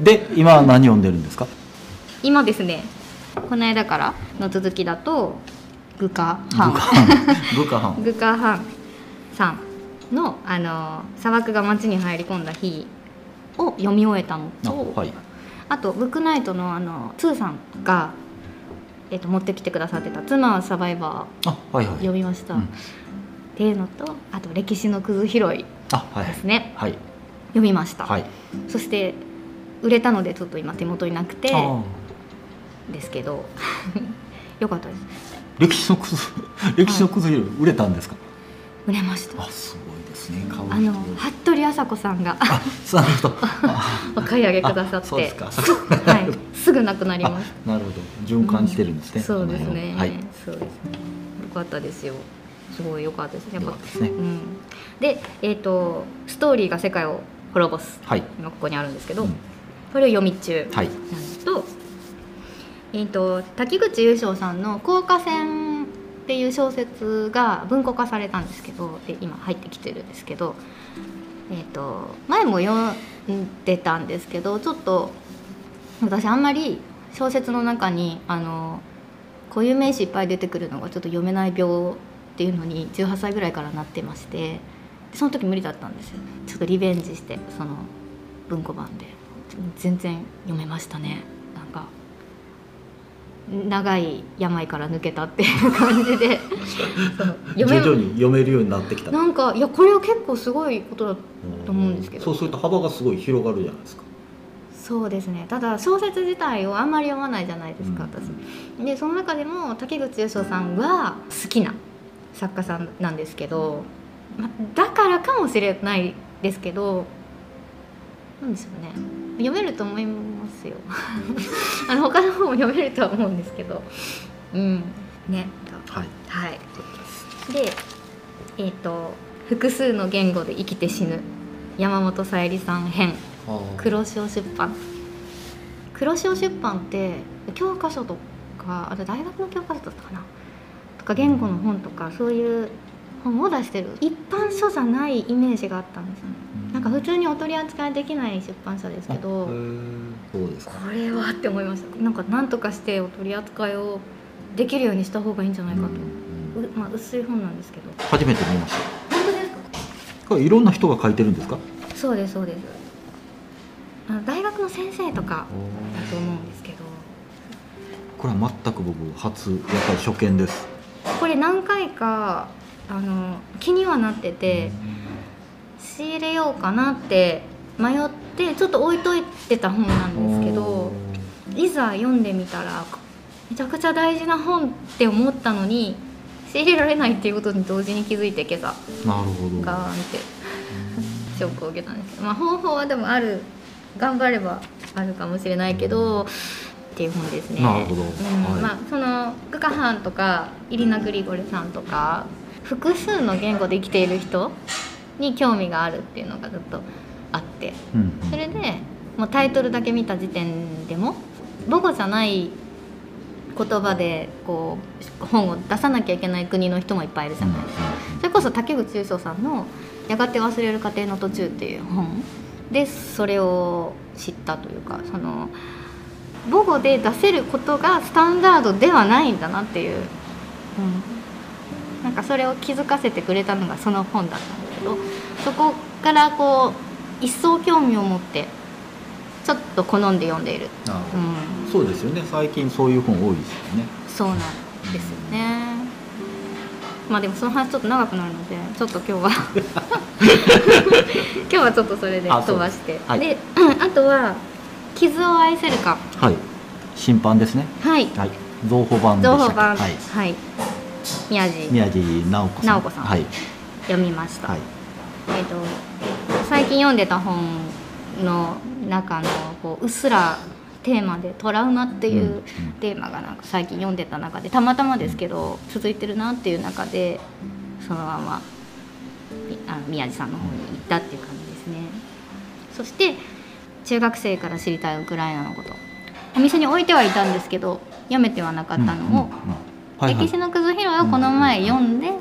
で今は何読んでるんですか？今ですねこの間からの続きだとグカグハン。グカハン。グカハンさんの「あの砂漠が街に入り込んだ日」を読み終えたのあとはい。あとブックナイトのあのツーさんが、えっと持ってきてくださってた「妻はサバイバあはいー」はい。読みました、うん。っていうのとあと「歴史のくず拾いあはい」はい。ですねはい。読みました、はい。そして売れたのでちょっと今手元になくてですけど。よかったです。歴史のくず歴史のくず売れたんですか？売れました。あすごいですね。あの服部麻子さんが。あなるほ お買い上げくださあって はい、すぐなくなりましあなるほど。循環してるんですね、たそうですね、はい。そうですね。よかったですよ。すごいよかったです。やっぱですね。うん、でえっ、とストーリーが世界を滅ぼすはい、今ここにあるんですけど、うんこれを読み中。はい。なんですと,、えー、と滝口優勝さんの「高架線」っていう小説が文庫化されたんですけどで今入ってきてるんですけど、えー、と前も読んでたんですけどちょっと私あんまり小説の中にあの固有名詞いっぱい出てくるのがちょっと読めない病っていうのに18歳ぐらいからなってましてでその時無理だったんですよ。ちょっとリベンジしてその文庫版で全然読めましたね。なんか長い病から抜けたっていう感じで。徐々に読めるようになってきた。なんかいやこれは結構すごいことだと思うんですけど。そうすると幅がすごい広がるじゃないですか。そうですね。ただ小説自体をあんまり読まないじゃないですか、うん。私。でその中でも竹口優勝さんは好きな作家さんなんですけど、ま、だからかもしれないですけどなんでしょうね読めると思いますよ。あの他の本も読めるとは思うんですけど。うん。ね。はい。はい。でえっ、と「複数の言語で生きて死ぬ」山本さゆりさん編。黒潮出版。黒潮出版って教科書とかあと大学の教科書だったかな。とか言語の本とかそういう本を出してる。一般書じゃないイメージがあったんですよねなんか普通にお取り扱いできない出版社ですけどそうですか。これはって思いました。なんか何とかしてお取り扱いをできるようにした方がいいんじゃないかと、うんうまあ、薄い本なんですけど。初めて見まし本当ですか？たこれいろんな人が書いてるんですか？そうですそうです。あの大学の先生とかだと思うんですけど。これは全く僕初やっぱり初見です。これ何回かあの気にはなってて仕入れようかなって迷ってちょっと置いといてた本なんですけどいざ読んでみたらめちゃくちゃ大事な本って思ったのに仕入れられないっていうことに同時に気づいて今朝。なるほど。ガーンって。ショックを受けたんですけど、まあ、方法はでもある頑張ればあるかもしれないけどっていう本ですね。なるほど。うん。はい。まあ、そのグカハンとかイリナ・グリゴルさんとか複数の言語で生きている人に興味があるっていうのがずっとあって。それでもうタイトルだけ見た時点でも母語じゃない言葉でこう本を出さなきゃいけない国の人もいっぱいいるじゃない。ですか。それこそ竹口優勝さんの「やがて忘れる過程の途中」っていう本。でそれを知ったというかその母語で出せることがスタンダードではないんだなっていう、うん、なんかそれを気づかせてくれたのがその本だったんだけどそこからこう一層興味を持ってちょっと好んで読んでいる、うん、そうですよね。最近そういう本多いですよね。そうなんですよね。まあでもその話ちょっと長くなるのでちょっと今日は 今日はちょっとそれで飛ばして。はい。であとは「傷を愛せるか。はい。審判ですね」はい。はい。造法版でした情報版。はい。はい宮地。宮地直子さん。さん。はい。読みました、はい。えっ、と最近読んでた本の中のこううっすらテーマでトラウマっていうテーマがなんか最近読んでた中でたまたまですけど続いてるなっていう中でそのままみあの宮地さんの方に行ったっていう感じですね。そして中学生から知りたいウクライナのこと。お店に置いてはいたんですけど読めてはなかったのを、はいはい。歴史のくず拾いをこの前読んで、うんうん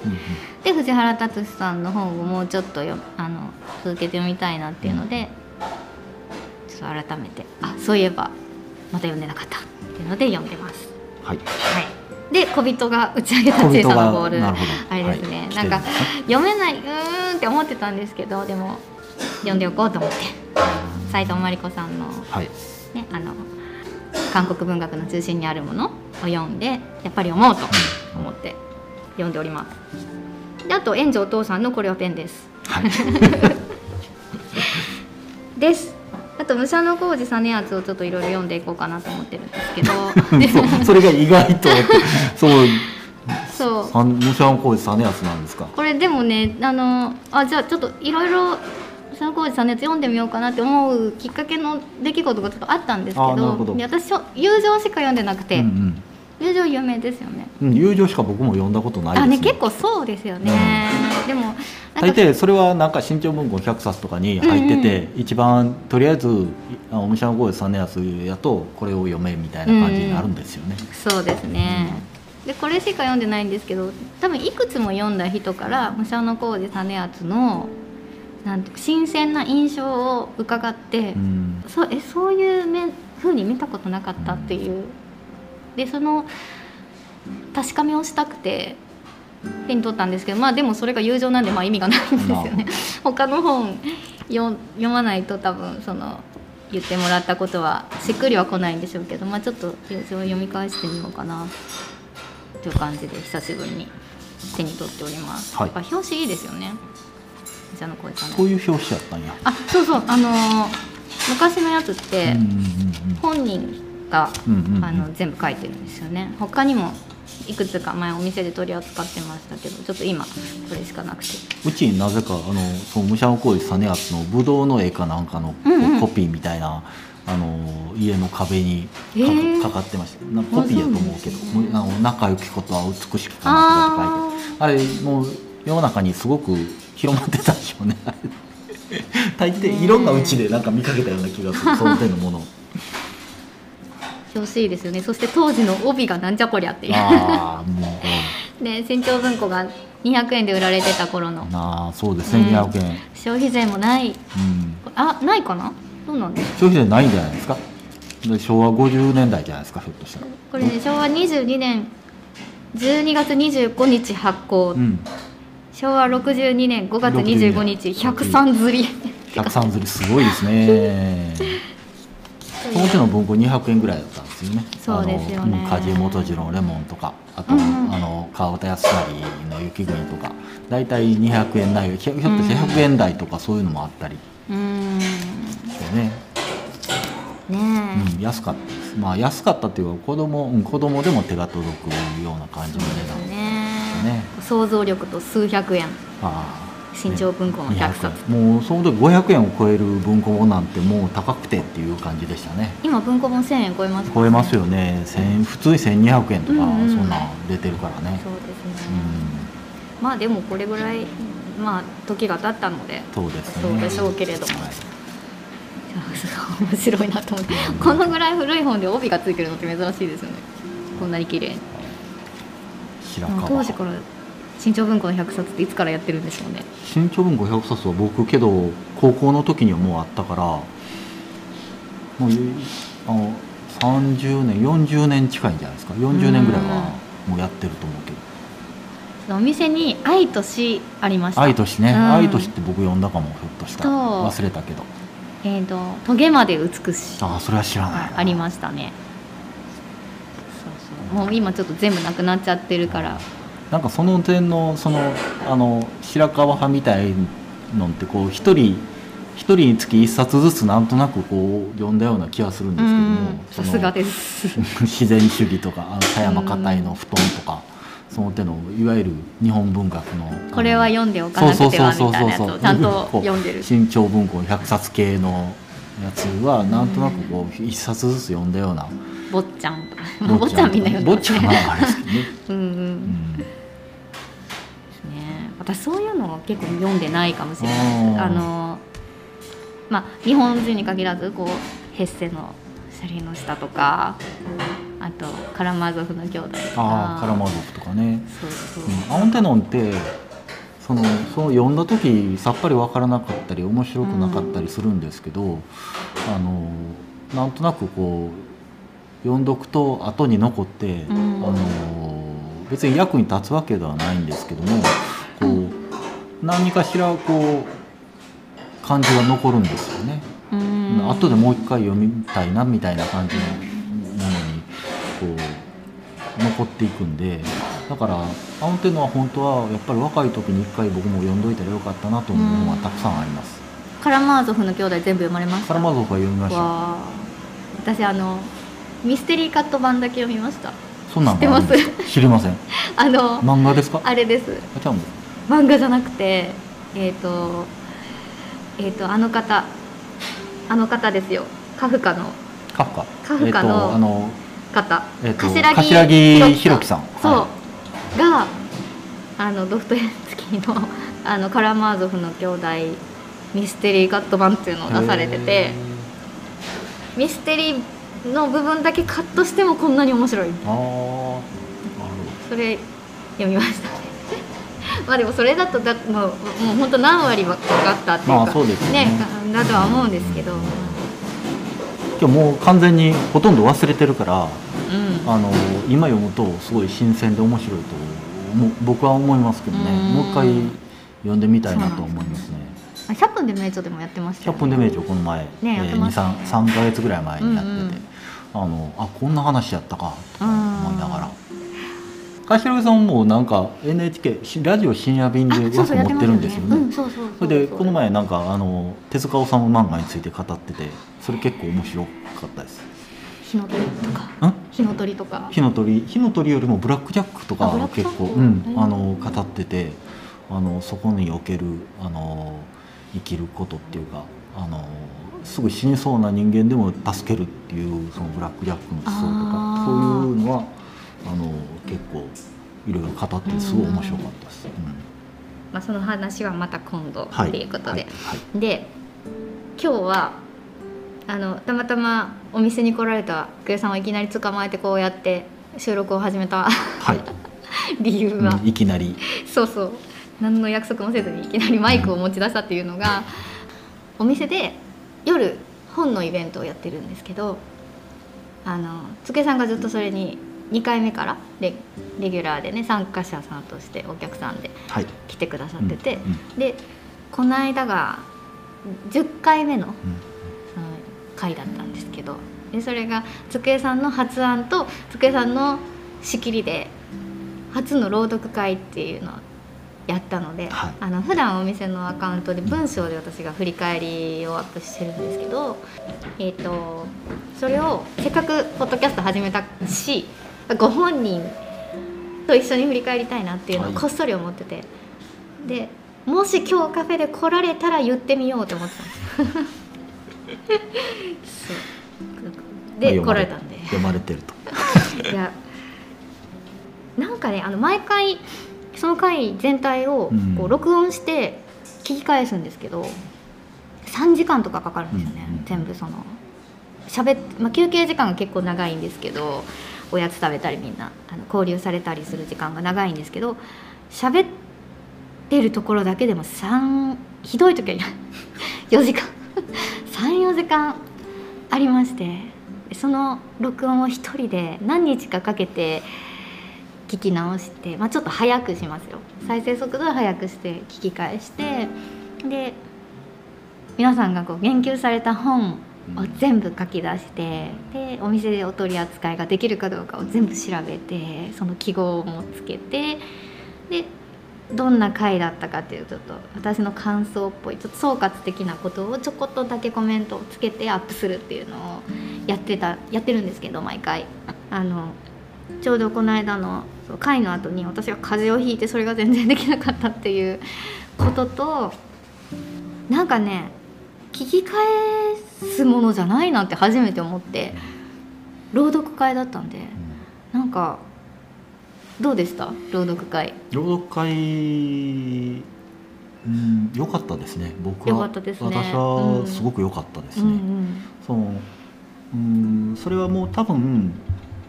で藤原達さんの本をもうちょっとよあの続けて読みたいなっていうのでちちょっと改めてあそういえばまた読んでなかったっていうので読んでます。はい。はい、で小人が打ち上げた小さなボール。あれですね、はい。なんか読めないうーんって思ってたんですけどでも読んでおこうと思って。斉藤真理子さんの,、はい。ね、あの韓国文学の中心にあるものを読んでやっぱり読もうと思って読んでおります。であと炎上お父さんのこれはペンです。はい です。あと武者の工事実やつをちょっといろいろ読んでいこうかなと思ってるんですけど でそれが意外と そうそう武者の工事さんのやつなんですか？これでもねあのあじゃあちょっといろいろ武者の工事さんのやつ読んでみようかなって思うきっかけの出来事がちょっとあったんですけどど。で私友情しか読んでなくて、うん友情有名ですよね。うん、うん、友情しか僕も読んだことないです、あね結構そうですよね、でもなんか大抵それはなんか新潮文庫100冊とかに入ってて、一番とりあえずあの武者のさんのやつやとこれを読めみたいな感じになるんですよね、そうですね、でこれしか読んでないんですけど多分いくつも読んだ人から武者の工事実篤のなんて新鮮な印象を伺って、うん。そうえそういう目風に見たことなかったっていう、でその確かめをしたくて手に取ったんですけどまあでもそれが友情なんでまあ意味がないんですよね。他の本読読まないと多分その言ってもらったことはしっくりは来ないんでしょうけどまあちょっと友情を読み返してみようかなという感じで久しぶりに手に取っております、はい。やっぱ表紙いいですよねじゃあのこいつはねそういう表紙やったんや、あそうそう。あのー昔のやつって、本人が、あの全部書いてるんですよね。他にもいくつか前お店で取り扱ってましたけどちょっと今これしかなくて。うちになぜかあのその武者の工事実篤のブドウの絵かなんかのコピーみたいな、あの家の壁にか,、へー。かかってました。コピーやと思うけど。ね。もうあの仲良きことは美しくかな書いてああれもう世の中にすごく広まってたんでしょうね。大抵いろんなうちでなんか見かけたような気がする。その手のもの。表紙いいですよね。そして当時の帯がなんじゃこりゃっていう。ああもう。で新潮文庫が200円で売られてた頃の。なあそうですね、うん。200円、消費税もない。うん、あないかな？どうなんですか消費税ないんじゃないですか？で昭和50年代じゃないですかひょっとしたら。これね昭和22年12月25日発行、うん昭和62年5月25日103釣り。103釣りすごいですね。そのうちの文庫200円ぐらいだったんですよね。そうですよね。梶元次郎のレモンとかあと、うんうん。あの川端康成の雪国とか大体200円台ひょっとして100円台とかそういうのもあったり。うーん。ね、ねうん、安かったです。まあ安かったっていうか子供、うん、子供でも手が届くような感じの値段。えねね。想像力と数百円。新潮文庫の100冊、200円。もうその時500円を超える文庫本なんてもう高くてっていう感じでしたね。今文庫本1000円超えます超えますよね。1000普通に1200円とか、うん。うんそんなん出てるからね。そうですうね、ん。まあでもこれぐらいまあ時が経ったのでそうですね。そうでしょうけれども。はい。面白いなと思って。このぐらい古い本で帯がついてるのって珍しいですよね。こんなに綺麗に白川。当時から新潮文庫の100冊っていつからやってるんでしょうね。新潮文庫100冊は僕けど高校の時にはもうあったからもういあの30年40年近いんじゃないですか。40年ぐらいはもうやってると思うけど。お店に「愛と死」ありました。愛としね、うん。愛としって僕読んだかもひょっとしたら。忘れたけど。えーと「トゲまで美しい」ああそれは知らないな。ありましたねもう今ちょっと全部なくなっちゃってるから。なんかその点のそのあの白川派みたいのってこう一人一人につき一冊ずつなんとなくこう読んだような気がするんうですけどもさすがです。自然主義とかあの田山硬いの布団とかその手のいわゆる日本文学のこれは読んでおかなくてはみたいなやつをちゃんと読んでる。新潮文庫100冊系のやつはなんとなくこう一冊ずつ読んだような坊ちゃん。とかまあ坊ちゃんみんな。読んで坊ねちゃんはあれですけどね、うんうん。うんね。私そういうのを結構読んでないかもしれない。ですあのまあ日本人に限らずこうヘッセの「シャリの下」とかあと「カラマーゾフの兄弟」とか。ああカラマゾフとかね、そうそう、う。ん、アンテノンってそのその読んだ時さっぱり分からなかったり面白くなかったりするんですけど、あのなんとなくこう読んどくと後に残って、うん。あの別に役に立つわけではないんですけどもこう何かしらこう感じが残るんですよね。うん。後でもう一回読みたいなみたいな感じのものにこう残っていくんでだから「青天の」は本当はやっぱり若い時に一回僕も読んどいたらよかったなと思うのはたくさんあります。カラマーゾフの兄弟全部読まれました？カラマーゾフは読みました。私あのミステリーカット版だけ読みました。そんなんがあるんですか？知りません。あの漫画ですか？あれです。漫画じゃなくてえっ、とえっ、とあの方あの方ですよ。カフカの。カフカ？カフカのえっとあの方、えっと柏木弘樹さん。そう、はがあのドフトエフスキーの あのカラマーゾフの兄弟ミステリーカット版っていうのを出されてて。へミステリーの部分だけカットしてもこんなに面白い。ーああそれ読みましたね。まあでもそれだとだもうもう本当何割分かったっていうか、まあそうですよね。だとは思うんですけど、ど今日もう完全にほとんど忘れてるからうん。あの今読むとすごい新鮮で面白いと僕は思いますけどね。うん。もう一回読んでみたいなと思いますねあ100分で名著でもやってました100分で名著この前、ねやってました。ね23 3か月ぐらい前にやってて、うんうんあのあこんな話やったかとか思いながら。柏木さんもなんか NHK しラジオ深夜便であそうそうや枠持ってるんですよね。うん、それでこの前なんかあの手塚治虫漫画について語っててそれ結構面白かったです。火の鳥とか。ん？火の鳥とか。火の鳥。火の鳥よりもブラック・ジャックとか結構、うん。あの語っててあのそこにおけるあの生きることっていうかあのすぐ死にそうな人間でも助けるっていうそのブラック・ジャックの思想とあかー。そういうのはあの結構いろいろ語ってすごい面白かったです。うん。まあ、その話はまた今度はい、ということで、はいはいで今日はあのたまたまお店に来られた久江さんをいきなり捕まえてこうやって収録を始めたはい。理由は、うんいきなり。そうそう何の約束もせずにいきなりマイクを持ち出したっていうのがお店で夜本のイベントをやってるんですけどあのつさんがずっとそれに2回目からレレギュラーでね参加者さんとしてお客さんではい。来てくださってて、うんうん。でこの間が10回目のうん。その回だったんですけどでそれが机さんの発案と机さんの仕切りで初の朗読会っていうのをやったので、はい。あの普段お店のアカウントで文章で私が振り返りをアップしてるんですけど、えー、とそれをせっかくポッドキャスト始めたしご本人と一緒に振り返りたいなっていうのをはい。こっそり思ってて、でもし今日カフェで来られたら言ってみようと思ってたんです。でまあ来られたんで。読まれてると。いやなんかねあの毎回その回全体をうん。こう録音して聞き返すんですけど3時間とかかかるんですよね、うんうん全部その。しゃべっ、まあ、休憩時間が結構長いんですけどおやつ食べたりみんなあの交流されたりする時間が長いんですけど喋ってるところだけでも3ひどい時は4 時間。34時間ありましてその録音を一人で何日かかけて聞き直して、まあ、ちょっと早くしますよ。再生速度は速くして聞き返してで皆さんがこう言及された本を全部書き出してでお店でお取り扱いができるかどうかを全部調べてその記号もつけてでどんな回だったかっていうちょっと私の感想っぽいちょっと総括的なことをちょこっとだけコメントをつけてアップするっていうのをやってたやってるんですけど毎回。あのちょうどこの間のそう回の後に私が風邪をひいてそれが全然できなかったっていうこととなんかね聞き返すものじゃないなって初めて思って朗読会だったんでなんかどうでした？朗読会。朗読会うん良かったですね。僕は良かったですね。私はすごく良かったですね、うんうんそのうんそれはもう多分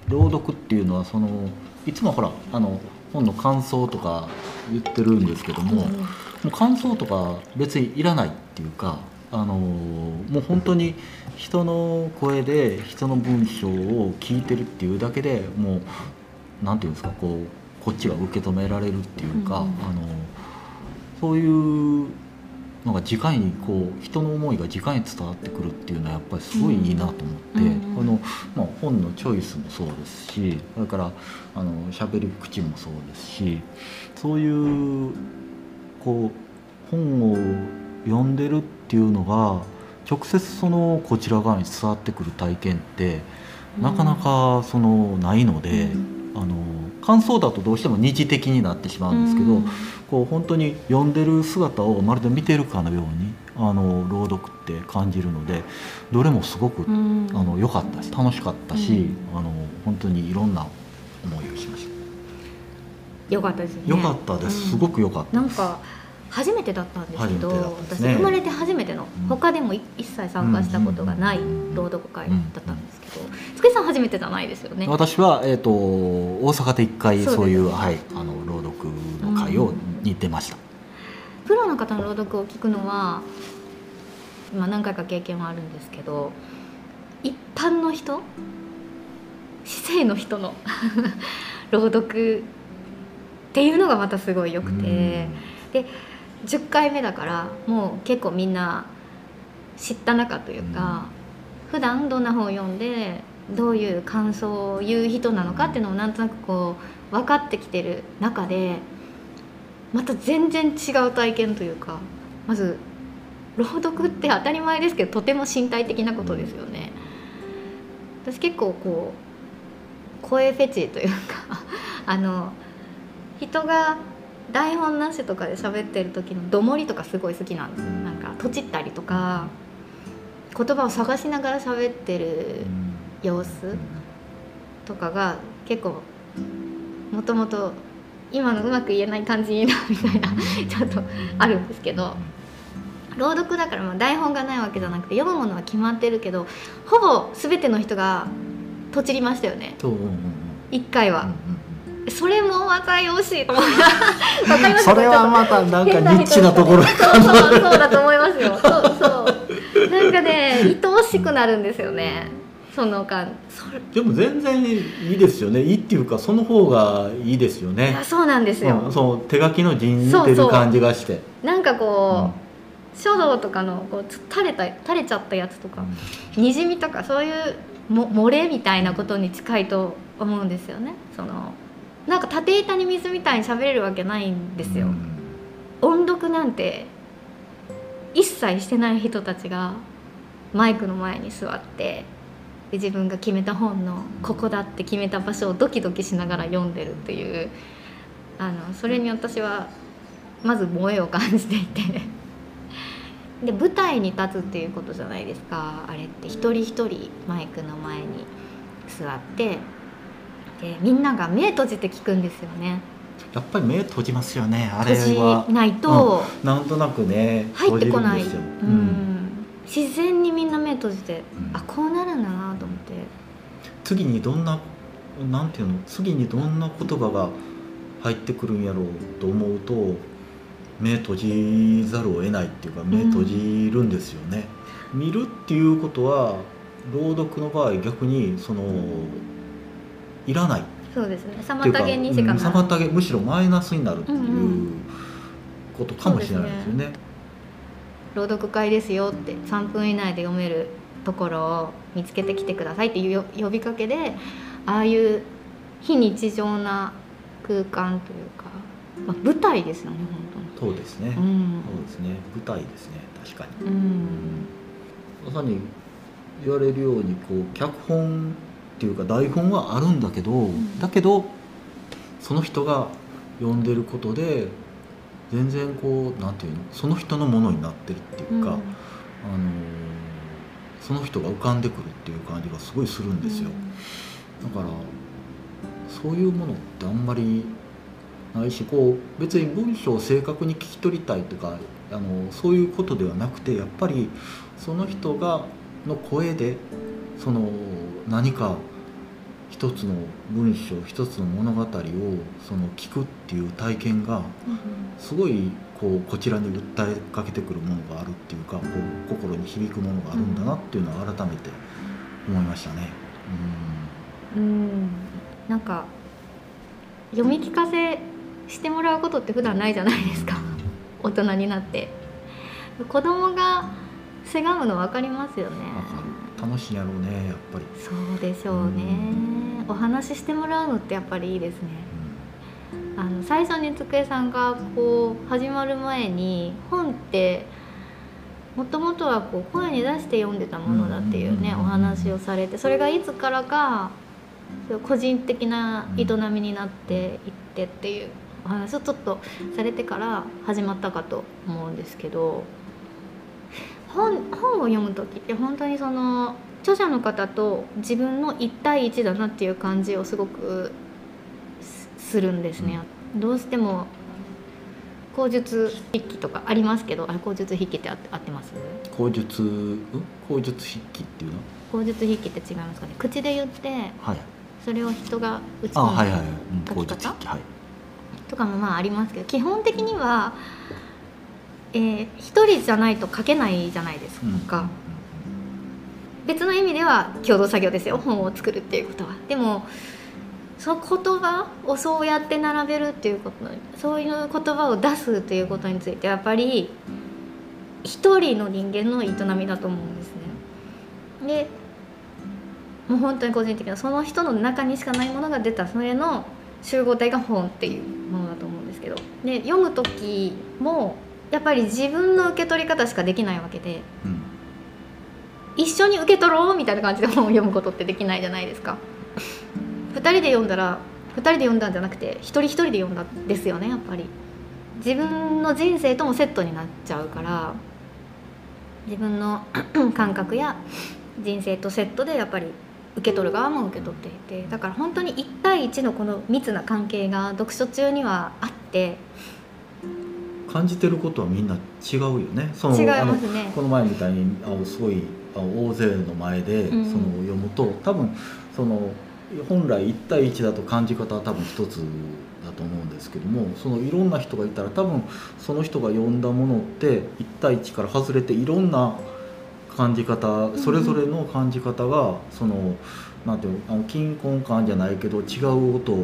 朗読っていうのはそのいつもほらあの本の感想とか言ってるんですけども,、もう感想とか別にいらないっていうかあのもう本当に人の声で人の文章を聞いてるっていうだけでもうなんていうんですかこうこっちが受け止められるっていうか、あのそういうのが直にこう人の思いが直に伝わってくるっていうのはやっぱりすごいいいなと思って、うん。うんこの、まあ、本のチョイスもそうですしそれからあの喋り口もそうですしそういうこう本を読んでるっていうのが直接そのこちら側に伝わってくる体験ってなかなかそのないので、あの感想だとどうしても二次的になってしまうんですけど、こう本当に読んでる姿をまるで見てるかのようにあの朗読って感じるのでどれもすごく、良かったし楽しかったし、あの本当にいろんな思いをしました。よかったですね。良かったです、うん。すごく良かったです。なんか初めてだったんですけどね。私生まれて初めての、うん。他でもい一切参加したことがないうん朗読会だったんですけど、つくさん初めてじゃないですよね。私は、えー、と大阪で一回そういうはい、あの朗読の会をに出ました、プロの方の朗読を聞くのは、まあ、何回か経験はあるんですけど一般の人市政の人の 朗読っていうのがまたすごい良くて、10回目だからもう結構みんな知った中というか、普段どんな本を読んでどういう感想を言う人なのかっていうのをなんとなくこう分かってきてる中でまた全然違う体験というかまず朗読って当たり前ですけどとても身体的なことですよね。私結構こう声フェチというか あの人が台本なしとかで喋ってる時のどもりとかすごい好きなんですよなんかとちったりとか言葉を探しながら喋ってる様子とかが結構もともと今のうまく言えない感じになみたいなちょっとあるんですけど朗読だからまあ台本がないわけじゃなくて読むものは決まってるけどほぼ全ての人がとちりましたよね。そううんうんうん。1回は。うん。うんそれもまたよ。しと思それはまたなんか変ニッチなところそうそうそうだと思いますよ。そうそう。なんかね愛おしくなるんですよねその間。でも全然いいですよね。いいっていうかその方がいいですよいねやそうなんですよ、うんそう手書きの字に似てる感じがしてなんかこうう、書道とかのこうつ垂れた垂れちゃったやつとか、ん。にじみとかそういうも漏れみたいなことに近いと思うんですよね。そのなんか縦板に水みたいに喋れるわけないんですよ、うん。音読なんて一切してない人たちがマイクの前に座ってで自分が決めた本のここだって決めた場所をドキドキしながら読んでるっていうあのそれに私はまず萌えを感じていて。で舞台に立つっていうことじゃないですか。あれって一人一人マイクの前に座って。でみんなが目閉じて聞くんですよね。やっぱり目閉じますよねあれ閉はじないと、なんとなくね入ってこない、うん自然にみんな目閉じて、うん。あこうなるんだなと思って。次にどんななんていうの？次にどんな言葉が入ってくるんやろうと思うと目閉じざるを得ないっていうか目閉じるんですよね、見るっていうことは朗読の場合逆にそのいらない。そうですね。妨げにしかな。うんい、妨げむしろマイナスになるっていんううことかもしれないですよね。朗読会ですよって3分以内で読めるところを見つけてきてくださいっていうよ呼びかけでああいう非日常な空間というか、まあ、舞台ですよねそうですね、本当にそうですね。舞台ですね。確かに。うん、うん、まさに言われるようにこう脚本っていうか台本はあるんだけど、ん。だけどその人が読んでることで全然こうなんていうのその人のものになってるっていうか、あのーその人が浮かんでくるっていう感じがすごいするんですよ、だからそういうものってあんまりないしこう別に文章を正確に聞き取りたいとかあのそういうことではなくてやっぱりその人がの声でその何か一つの文章一つの物語をその聞くっていう体験がすごいこうこちらに訴えかけてくるものがあるっていうかこう心に響くものがあるんだなっていうのを改めて思いましたね。うん、うん。なんか読み聞かせしてもらうことって普段ないじゃないですか。大人になって。子供がせがむの分かりますよね楽しいやろうねやっぱり。そうでしょうね。お話ししてもらうのってやっぱりいいですね。あの最初に机さんがこう始まる前に本ってもともとはこう声に出して読んでたものだっていうねお話をされてそれがいつからか個人的な営みになっていってっていうお話をちょっとされてから始まったかと思うんですけど本本を読む時って本当にその著者の方と自分の1対1だなっていう感じをすごくするんですね。どうしても口述筆記とかありますけどあれ口述筆記って合ってます？口述口述筆記っていうの？口述筆記って違いますかね？口で言って、はい、それを人が打ち込むはいはい、書き方、はい、とかもまあありますけど基本的には、えー、一人じゃないと書けないじゃないですか、うん、別の意味では共同作業ですよ。本を作るっていうことは。でもその言葉をそうやって並べるっていうことそういう言葉を出すということについてやっぱり一人の人間の営みだと思うんですね。でもう本当に個人的なその人の中にしかないものが出た。それの集合体が本っていうものだと思うんですけど。で読む時もやっぱり自分の受け取り方しかできないわけで、うん、一緒に受け取ろうみたいな感じで本を読むことってできないじゃないですか。2人で読んだら2人で読んだんじゃなくて一人一人で読んだんですよねやっぱり。自分の人生ともセットになっちゃうから自分の 感覚や人生とセットでやっぱり受け取る側も受け取っていてだから本当に1対1のこの密な関係が読書中にはあって感じてることはみんな違うよね。その違いますね。この前みたいにあすごいあ大勢の前でその読むと、うん、多分その本来1対1だと感じ方は多分一つだと思うんですけどもそのいろんな人がいたら多分その人が読んだものって1対1から外れていろんな感じ方それぞれの感じ方がそのなんていうあの金婚感じゃないけど違う音を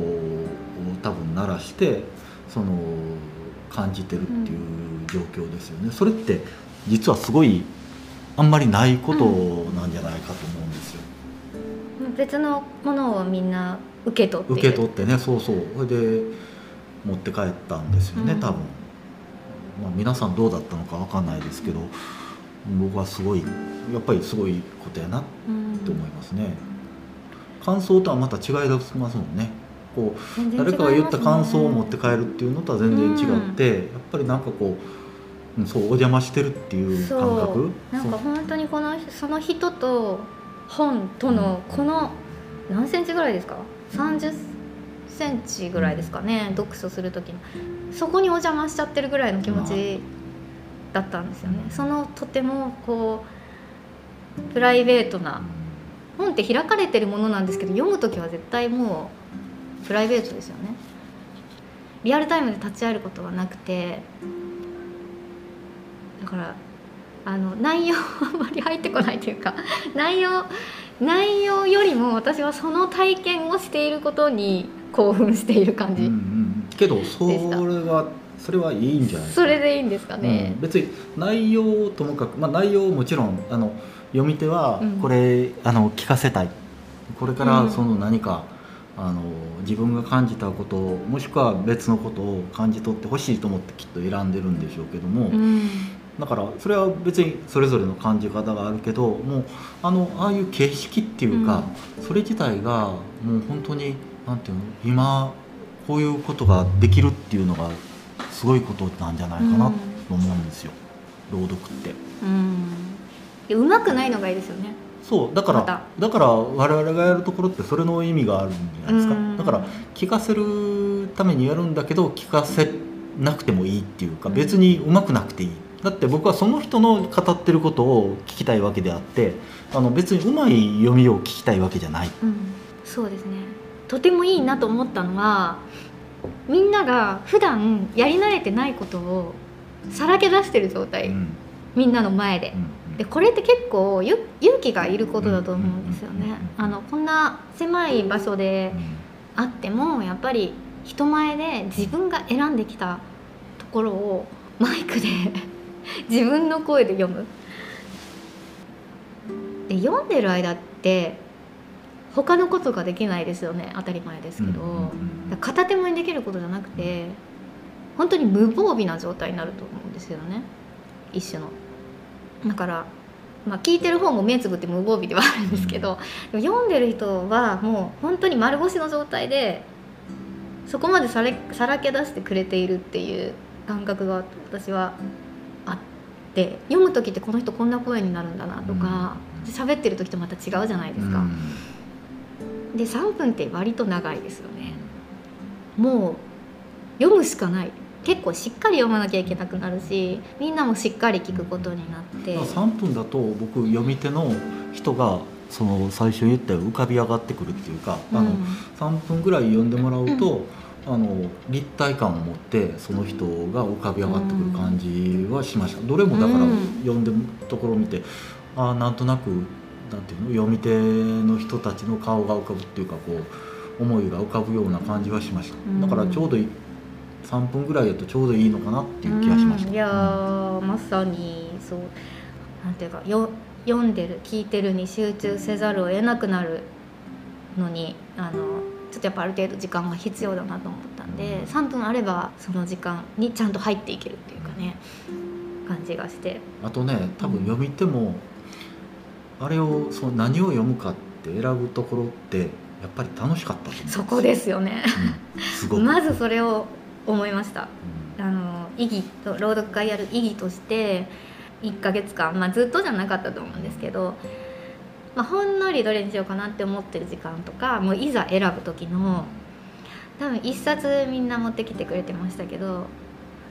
多分鳴らしてその感じてるっていう状況ですよね。それって実はすごいあんまりないことなんじゃないかと思うんですよ。うん、別のものをみんな受け取って受け取ってね。そうそう。それで持って帰ったんですよね、うん、多分、まあ、皆さんどうだったのか分かんないですけど、僕はすごいやっぱりすごいことやなって思いますね、感想とはまた違いますもんねこう、ね、誰かが言った感想を持って帰るっていうのとは全然違って、やっぱりなんかこうそうお邪魔してるっていう感覚？なんか本当にこのその人と本とのこの何センチぐらいですか？30センチぐらいですかね、読書する時にそこにお邪魔しちゃってるぐらいの気持ちだったんですよね。そのとてもこうプライベートな本って開かれてるものなんですけど読む時は絶対もうプライベートですよね。リアルタイムで立ち会えることはなくてだからあの内容あんまり入ってこないというか 内容内容よりも私はその体験をしていることに興奮している感じ、うんうん、けどそれはそれはいいんじゃないそれでいいんですかね、うん、別に内容ともかく、まあ、内容もちろんあの読み手はこれ、うん、あの聞かせたい。これからその何か、うん、あの自分が感じたことをもしくは別のことを感じ取ってほしいと思ってきっと選んでるんでしょうけども、だからそれは別にそれぞれの感じ方があるけどもうあのああいう形式っていうか、それ自体がもう本当に何て言うの今こういうことができるっていうのがすごいことなんじゃないかなと思うんですよ、朗読って。うん、うまくないのがいいですよねそうだから、ま、だから我々がやるところってそれの意味があるんじゃないですか、だから聞かせるためにやるんだけど聞かせなくてもいいっていうか、別にうまくなくていい。だって僕はその人の語ってることを聞きたいわけであってあの別にうまい読みを聞きたいわけじゃない、うん、そうですね。とてもいいなと思ったのはみんなが普段やり慣れてないことをさらけ出してる状態、うん。みんなの前で。うんでこれって結構ゆ勇気がいることだと思うんですよね。あのこんな狭い場所であってもやっぱり人前で自分が選んできたところをマイクで 自分の声で読む。で読んでる間って他のことができないですよね。当たり前ですけど、片手間にできることじゃなくて本当に無防備な状態になると思うんですよね。一種のだから、まあ、聞いてる方も目つぶって無防備ではあるんですけど、でも読んでる人はもう本当に丸腰の状態でそこまでされさらけ出してくれているっていう感覚が私はあって読む時ってこの人こんな声になるんだなとかうん。喋ってる時とまた違うじゃないですか。で3分って割と長いですよね。もう読むしかない結構しっかり読まなきゃいけなくなるしみんなもしっかり聞くことになって。まあ3分だと僕読み手の人がその最初に言ったように浮かび上がってくるっていうか、あのうん3分ぐらい読んでもらうと、あの立体感を持ってその人が浮かび上がってくる感じはしました、どれもだからうん読んでるところを見てああなんとなくなんていうの読み手の人たちの顔が浮かぶっていうかこう思いが浮かぶような感じはしました、うん。だからちょうど3分ぐらいだとちょうどいいのかなっていう気がしました、うんいやーまさにそうなんていうかよ読んでる聞いてるに集中せざるを得なくなるのにあのちょっとやっぱある程度時間が必要だなと思ったんで3分あればその時間にちゃんと入っていけるっていうかね感じがして。あとね多分読み手もあれをその何を読むかって選ぶところってやっぱり楽しかったと思うんですそこですよね。うんすごく、まずそれを思いました。うん。あの意義と朗読会やる意義として1ヶ月間、まあ、ずっとじゃなかったと思うんですけど、まあ、ほんのりどれにしようかなって思ってる時間とかもういざ選ぶ時の多分1冊みんな持ってきてくれてましたけど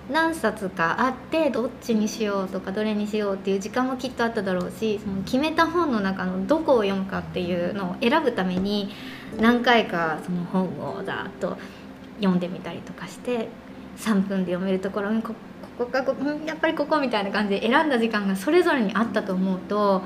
何冊かあってどっちにしようとかどれにしようっていう時間もきっとあっただろうしその決めた本の中のどこを読むかっていうのを選ぶために何回かその本をざーっと読んでみたりとかして3分で読めるところにこここかこやっぱりここみたいな感じで選んだ時間がそれぞれにあったと思うと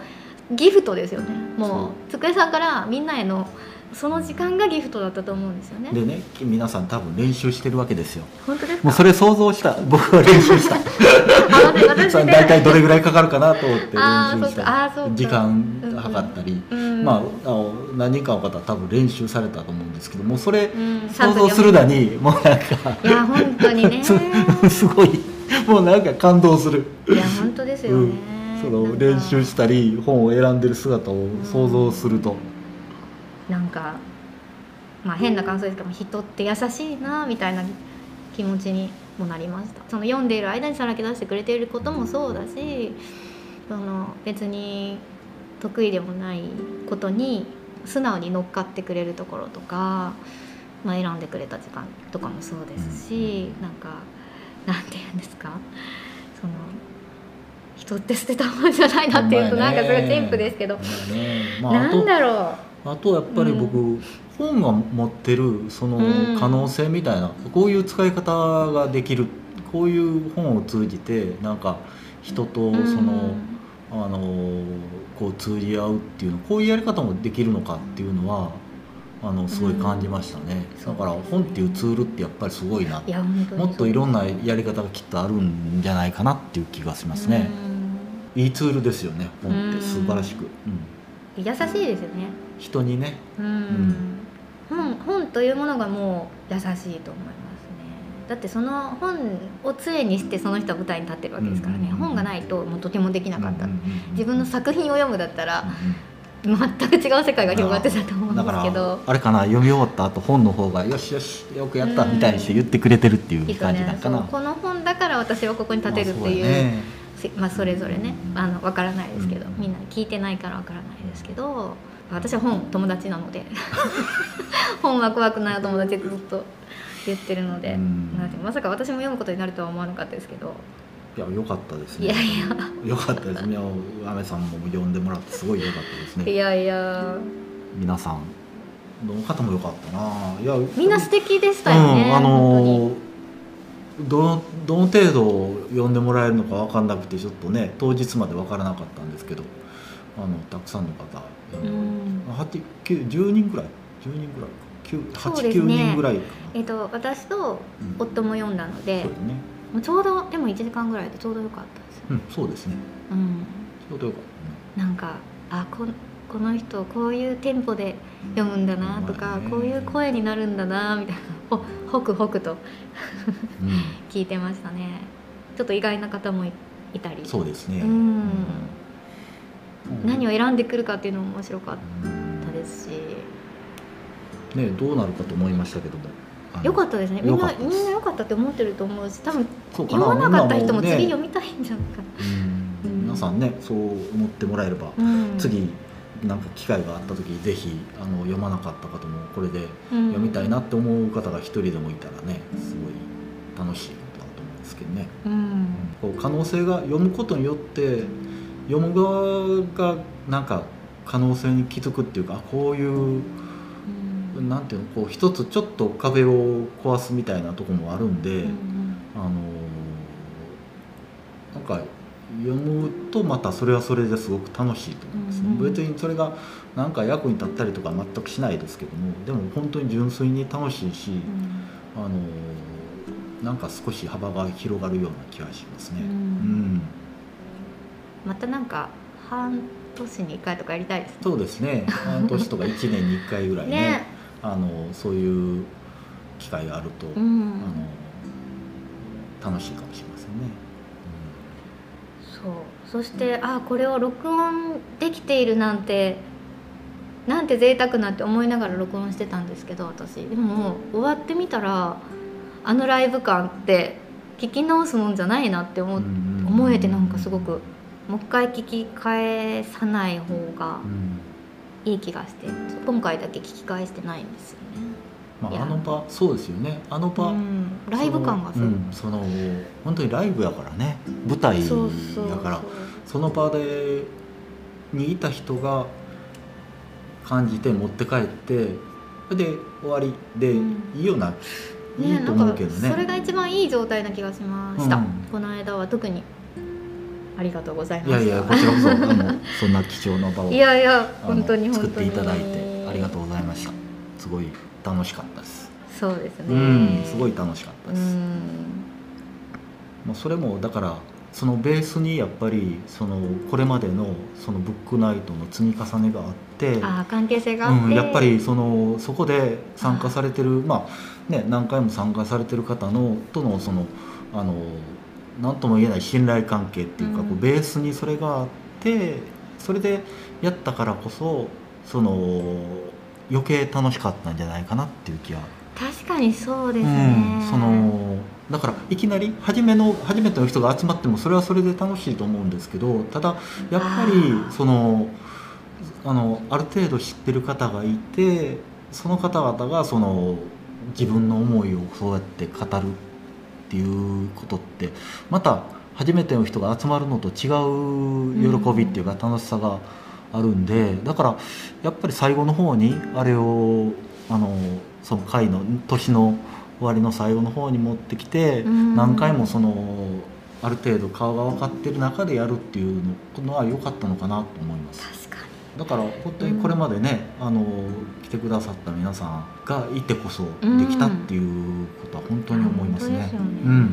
ギフトですよね。もう机さんからみんなへのその時間がギフトだったと思うんですよね。でね皆さん多分練習してるわけですよ。本当ですか？もうそれ想像した。僕は練習した。あ私大体どれぐらいかかるかなと思って練習した時間測ったり、うんまあ何人かの方は多分練習されたと思うんですけどもうそれうん想像するだにもうなんかいや本当にね。す すごいもうなんか感動する、いや本当ですよね、そのなんか。練習したり本を選んでる姿を想像すると、なんかまあ変な感想ですけど人って優しいなみたいな気持ちにもなりました。その読んでいる間にさらけ出してくれていることもそうだしその別に得意でもないことに素直に乗っかってくれるところとか、まあ、選んでくれた時間とかもそうですし、なんかなんて言うんですか？その人って捨てたもんじゃないなっていうとなんかすごい陳腐ですけど、ね。まあ、あなんとだろうあとやっぱり僕、本が持ってるそのうん。可能性みたいな、こういう使い方ができるこういう本を通じてなんか人とその、あのこう通じ合うっていうのこういうやり方もできるのかっていうのはあのすごい感じましたね、うん。だから本っていうツールってやっぱりすごいな、もっといろんななやり方がきっとあるんじゃないかなっていう気がしますね、いいツールですよね本って。素晴らしく、うん。優しいですよね人にね。うん、本本というものがもう優しいと思いますね。だってその本を杖にしてその人は舞台に立ってるわけですからね、本がないともうとてもできなかった、うんうんうん自分の作品を読むだったらうんうん全く違う世界が広がってたと思うんだかですけど。らあれかな読み終わった後本の方がよしよしよくやったうんみたいにして言ってくれてるっていう感じなねんかな、そうこの本だから私はここに立てるっていう,、まあまあ、それぞれね。あの分からないですけど、うんみんな聞いてないから分からないですけど私は本友達なので 本は怖くないお友達ってずっと言ってるので、うん。なんてまさか私も読むことになるとは思わなかったですけど。いや良かったですね。いやい良かったですね。アメさんも読んでもらってすごい良かったですいねやいや。皆さんどの方も良かったな。いやみんな素敵でしたよね、うん、あのどのどの程度呼んでもらえるのか分かんなくてちょっとね当日まで分からなかったんですけどあのたくさんの方呼んでもらってうん。8 9 10人ぐらい10人ぐらいか。そうですね。89人ぐらいか。えっと私と夫も読んだのでそうだね。もうちょうどでも1時間ぐらいでちょうどよかったですうんそうですね。うん。ちょうどよかったね。なんかあここの人こういうテンポで読むんだなとか、うまいねこういう声になるんだなみたいな。ほほくほくとう 聞いてましたね。ちょっと意外な方もいいたり。ん、そうですね。うん。うん何を選んでくるかっていうのも面白かっうんたですし。ねどうなるかと思いましたけども。よかったですね。みんなみんな良かったって思ってると思うし多分読まな。かった人も次読みたいんじゃないかうん。うん。皆さんねそう思ってもらえれば、次なんか機会があった時ぜひあの読まなかった方もこれでうん。読みたいなって思う方が一人でもいたらねすごい楽しいことだと思うんですけどね、うん。こう可能性が読むことによって読む側がなんか可能性に気づくっていうかあこういううん。なんていうのこう一つちょっと壁を壊すみたいなところもあるんで、うんあのなんか読むとまたそれはそれですごく楽しいと思うんですね、うんうん。別にそれがなんか役に立ったりとか全くしないですけどもでも本当に純粋に楽しいし、うん。あのなんか少し幅が広がるような気がしますね。ううんんまたなんか半年に1回とかやりたいですね。そうですね。半年とか1年に1回ぐらいね。ね。あのそういう機会があると、うん。あの楽しいかもしれませんね。そう。そしてあこれを録音できているなんてなんて贅沢なって思いながら録音してたんですけど私。でももう終わってみたらあのライブ感って聞き直すもんじゃないなって思,、うん。思えてなんかすごくもう一回聞き返さない方がうん。いい気がして今回だけ聞き返してないんですよね。まあ、あの場そうですよね。あの場、うん、ライブ感がすごく、その,、うん、その本当にライブやからね。舞台やそうそうからその場でにいた人が感じて持って帰ってそれで終わりで、うん。いいような、いいね、と思うけどね。それが一番いい状態な気がしました、うん。この間は特にありがとうございまいしたやいやこちらこそあのそんな貴重な場をいやいや本当に作っていただいてありがとうございました。すごい楽しかったです、そうですね。うんすごい楽しかったうです、ん。もうそれもだからそのベースにやっぱりそのこれまでのそのブックナイトの積み重ねがあってああ関係性があって、うん、やっぱりそのそこで参加されてるまあね何回も参加されてる方のとのそのあの何とも言えない信頼関係っていうか、うん。こうベースにそれがあってそれでやったからこそその余計楽しかったんじゃないかなっていう気が確かにそうですうね、ん、そのだからいきなり初めの初めての人が集まってもそれはそれで楽しいと思うんですけどただやっぱりそのあのある程度知ってる方がいてその方々がその自分の思いをそうやって語るっていうことってまた初めての人が集まるのと違う喜びっていうか楽しさがあるんでだからやっぱり最後の方にあれをあのその回の年の終わりの最後の方に持ってきてうん。何回もそのある程度顔が分かってる中でやるっていうのは良かったのかなと思いますだから本当にこれまでね、あの来てくださった皆さんがいてこそできたっていうことは本当に思いますね。うん。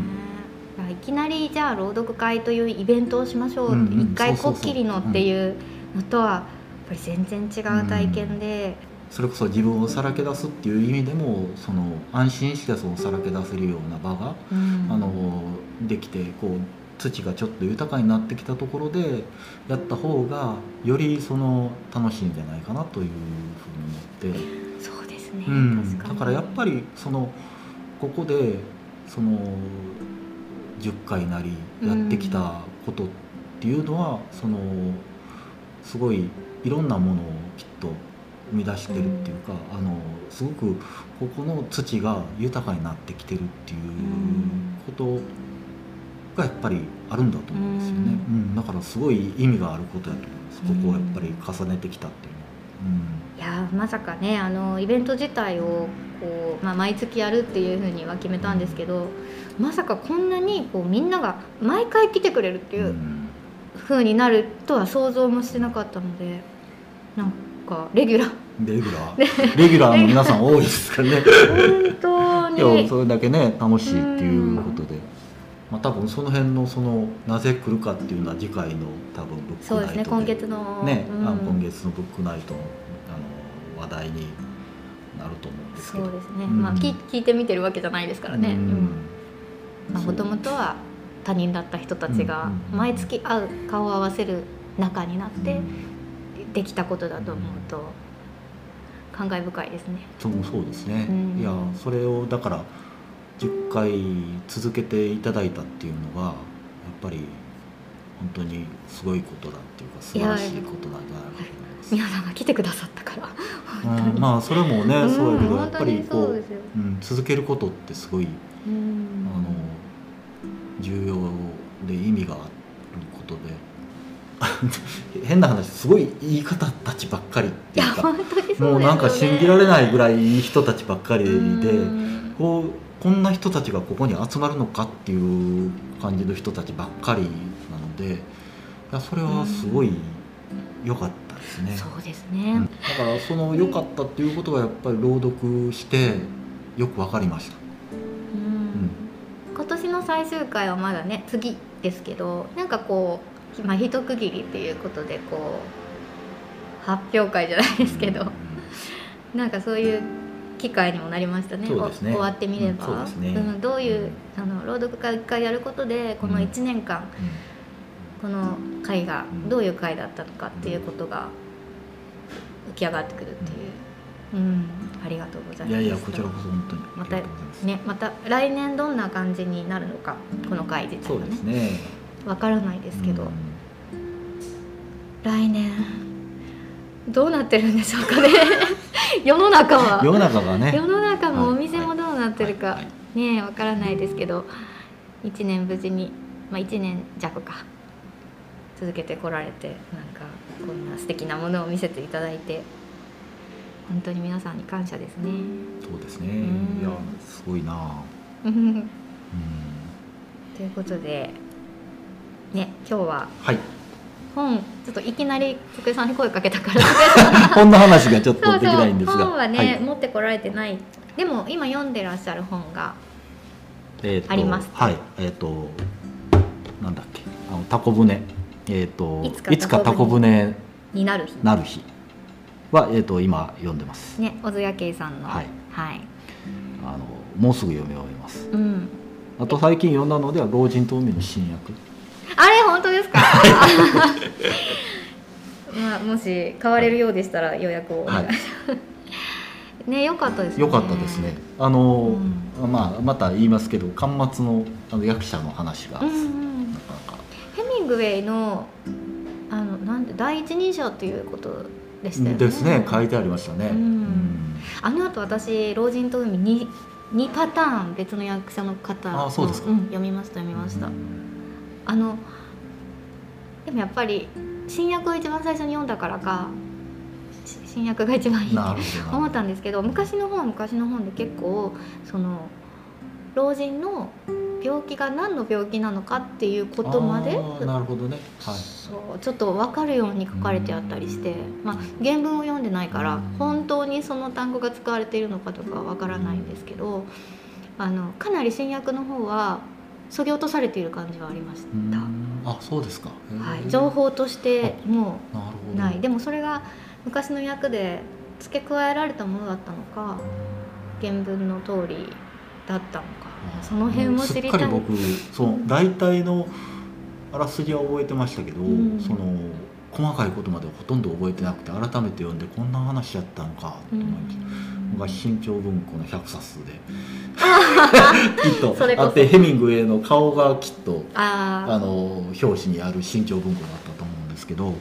だからいきなりじゃあ朗読会というイベントをしましょう。ってうんうん。一回こっきりのっていうのとはやっぱり全然違う体験で、それこそ自分をさらけ出すっていう意味でもその安心してそのさらけ出せるような場が、うん。あのできてこう土がちょっと豊かになってきたところでやった方がよりその楽しいんじゃないかなというふうに思って。そうですね、うん、確かに。だからやっぱりそのここでその10回なりやってきたことっていうのは、そのすごいいろんなものをきっと生み出してるっていうか、あのすごくここの土が豊かになってきてるっていうことがやっぱりあるんだと思うんですよね、ううんだからすごい意味があることやと思います。ここをやっぱり重ねてきたっていうのは。うん。いやーまさかねあのイベント自体をこう、まあ、毎月やるっていうふうには決めたんですけどまさかこんなにこうみんなが毎回来てくれるっていううん。ふうになるとは想像もしてなかったのでなんかレギュラー。レギュラー？レギュラーの皆さん多いですからね。本当いやにそれだけね楽しいっていうことで、まあ、多分その辺のそのなぜ来るかっていうのは次回の多分ブックそうですねナイト今月のね、うん。今月のブックナイトのあの話題になると思うんですけど。そうですね、うん。まあ聞聞いてみてるわけじゃないですからね。うん。もともとは他人だった人たちがうん。毎月会う顔を合わせる仲になってうん。できたことだと思うと感慨深いですね。そうそうですね、うん。いやそれをだから10回続けていただいたっていうのがやっぱり本当にすごいことだっていうか素晴らしいことなんじゃなと思います。皆さんが来てくださったから本当にうん、まあそれもね、うんそうやけどやっぱりこうそうん、続けることってすごい、うんあの重要で意味があることで 変な話すごいいい方たちばっかりっていうかねもうなんか信じられないぐらいいい人たちばっかりで。うんこうこんな人たちがここに集まるのかっていう感じの人たちばっかりなのでいやそれはすごい良かったですね、そうですうんね。だからその良かったっていうことがやっぱり朗読してよく分かりました、うん。今年の最終回はまだね次ですけどなんかこう、まあ、一区切りっていうことでこう発表会じゃないですけど、うん。なんかそういう機会にもなりましたね。ね。お終わってみれば、うんそうんどういうあの朗読会一回やることでこの1年間、この回がうん。どういう回だったのかっていうことが浮き上がってくるっていう、うん。ありがとうございます。いやいやこちらこそ本当にまたねまた来年どんな感じになるのかこの回自体そうがねですね。わからないですけど、うん。来年どうなってるんでしょうかね。世の中は。世の中がね。世の中もおはい。店もどうなってるか、はい。はい。ねわからないですけど1年無事に、まあ、1年弱か続けてこられてなんかこんな素敵なものを見せていただいて本当に皆さんに感謝ですね。そうですね。うん。いやすごいな。とうん。いうことでね今日ははい本ちょっといきなり福井さんに声かけたから。こんな話がちょっと できないんですが。本はね、はい。持ってこられてない。でも今読んでらっしゃる本があります。はい。えっ、となんだっけ。あのタコ舟えっ、といつかタコ舟になる日。なる日。はえっ、と今読んでます。ね小津谷圭さんの。はい。はい、あのもうすぐ読み終えます。うん。あと最近読んだのでは老人と海の新薬あれ本当ですか まあもし買われるようでしたら予約をお願いします、ね良かったですね。良かったですね。あの、うまあまた言いますけど巻末のあの役者の話が、うんうなん。うんかなか。ヘミングウェイのあのなんで第一人者っていうことでしたよね。ですね。書いてありましたね、うん。あの後私老人と海に2パターン別の役者の方のあそうですか。ん読みました読みました、あのでもやっぱり新訳を一番最初に読んだからかし新訳が一番いいって思ったんですけど昔の本は昔の本で結構その老人の病気が何の病気なのかっていうことまでなるほどね。はい。そうちょっと分かるように書かれてあったりして、まあ、原文を読んでないから本当にその単語が使われているのかとかは分からないんですけどあのかなり新訳の方はそぎ落とされている感じはありましうん。た。あそうですか、はい、情報としてもうない。でもそれが昔の役で付け加えられたものだったのか原文の通りだったのか。その辺も知りたい。すっかり僕その大体のあらすじは覚えてましたけど、うん。その細かいことまでほとんど覚えてなくて改めて読んでこんな話やったのかと思いました、昔新潮文庫の100冊で。きっとあってヘミングウェイの顔がきっとああの表紙にある新潮文庫だったと思うんですけど、うん、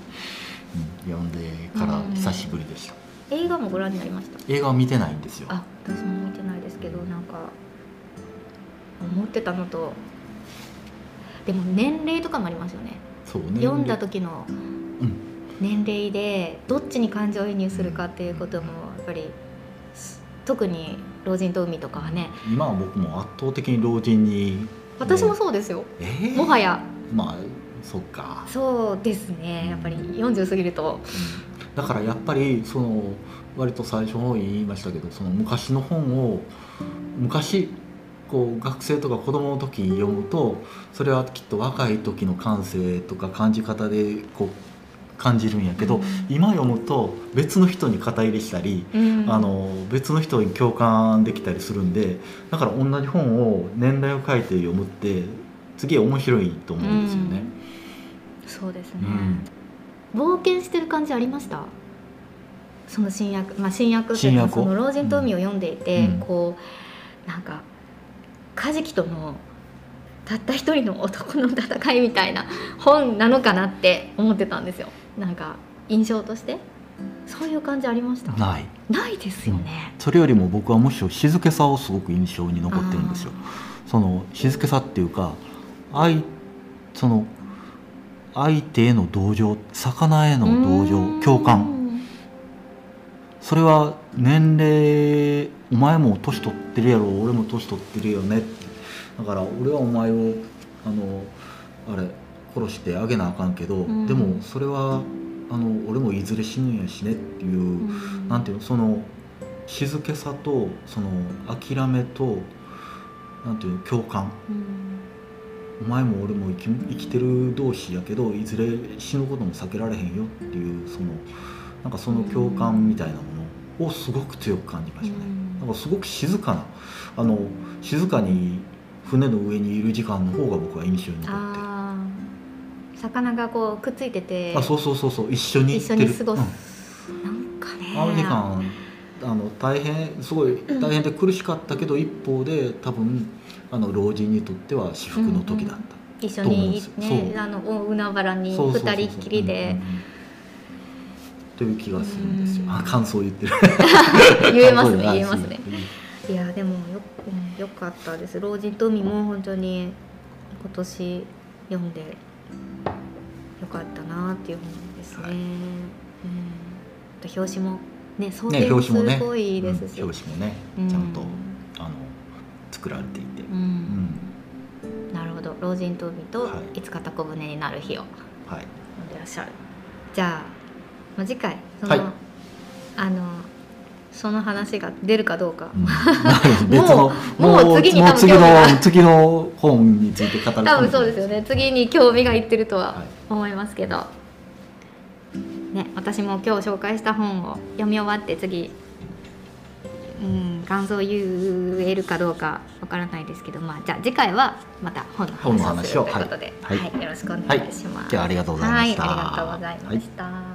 読んでから久しぶりでした、映画もご覧になりました？映画は見てないんですよ。あ私も見てないですけどなんか思ってたのとでも年齢とかもありますよね。そうね読んだ時のうん。年齢でどっちに感情移入するかっていうこともやっぱり特に老人と海とかはね。今は僕も圧倒的に老人に私もそうですよ。えー。もはや。まあそっか。そうですね。やっぱり40過ぎると。だからやっぱりその割と最初の方に言いましたけどその昔の本を昔こう学生とか子供の時に読むとそれはきっと若い時の感性とか感じ方でこう感じるんやけど、うん。今読むと別の人に肩入れしたり、うん。あの別の人に共感できたりするんでだから同じ本を年代を書いて読むって次は面白いと思うんですよね。そうですね、うん。冒険してる感じありました？その新約まあ新約新約を？その老人と海を読んでいて、うん。こうなんかカジキとのたった一人の男の戦いみたいな本なのかなって思ってたんですよなんか印象としてそういう感じありました？ない。ないですよね、それよりも僕はむしろ静けさをすごく印象に残ってるんですよ。その静けさっていうか愛その相手への同情魚への同情共感。それは年齢お前も年取ってるやろ俺も年取ってるよね。だから俺はお前をあのあれ殺してあげなあかんけど、ん。でもそれはあの俺もいずれ死ぬんやしねっていう、うん。なんていうのその静けさとその諦めとなんていうの共感。うん。お前も俺も生き生きてる同士やけどいずれ死ぬことも避けられへんよっていうそのなんかその共感みたいなものをすごく強く感じましたね。なんかすごく静かなあの静かに船の上にいる時間の方が僕は印象に残ってる。魚がこうくっついててあそうそうそうそう一緒に一緒に過ごす、うん。なんかね。あの時間あの大変すごい大変で苦しかったけど、一方で多分あの老人にとっては至福の時だった、うんにですよ。そうねあの大海原に二人っきりで。うんうんうん。という気がするんですよ、うん。あ感想言ってる。言えますね。言えますね。うん。いやでもよ,、うん、よかったです。老人と海も本当に今年読んでよかったなっていう本ですね、はい。うん。あと表紙もね想ね定もすごいですし、うん表紙もねうん。ちゃんと、あの作られていて、ううん。んなるほど。老人と海とはい。いつかタコ船になる日を。はい。読んでらっしゃる。じゃあ、まあ、次回その、はい。あのその話が出るかどうか、うん。もうもう次に多分次の次の本について語る多分そうですよね。次に興味がいってるとははい。思いますけど、ね私も今日紹介した本を読み終わって次うん感想言えるかどうかわからないですけどまあじゃあ次回はまた本の話をするということで、はい。はい。よろしくお願いします、はい。今日はありがとうございました。はい。ありがとうございました、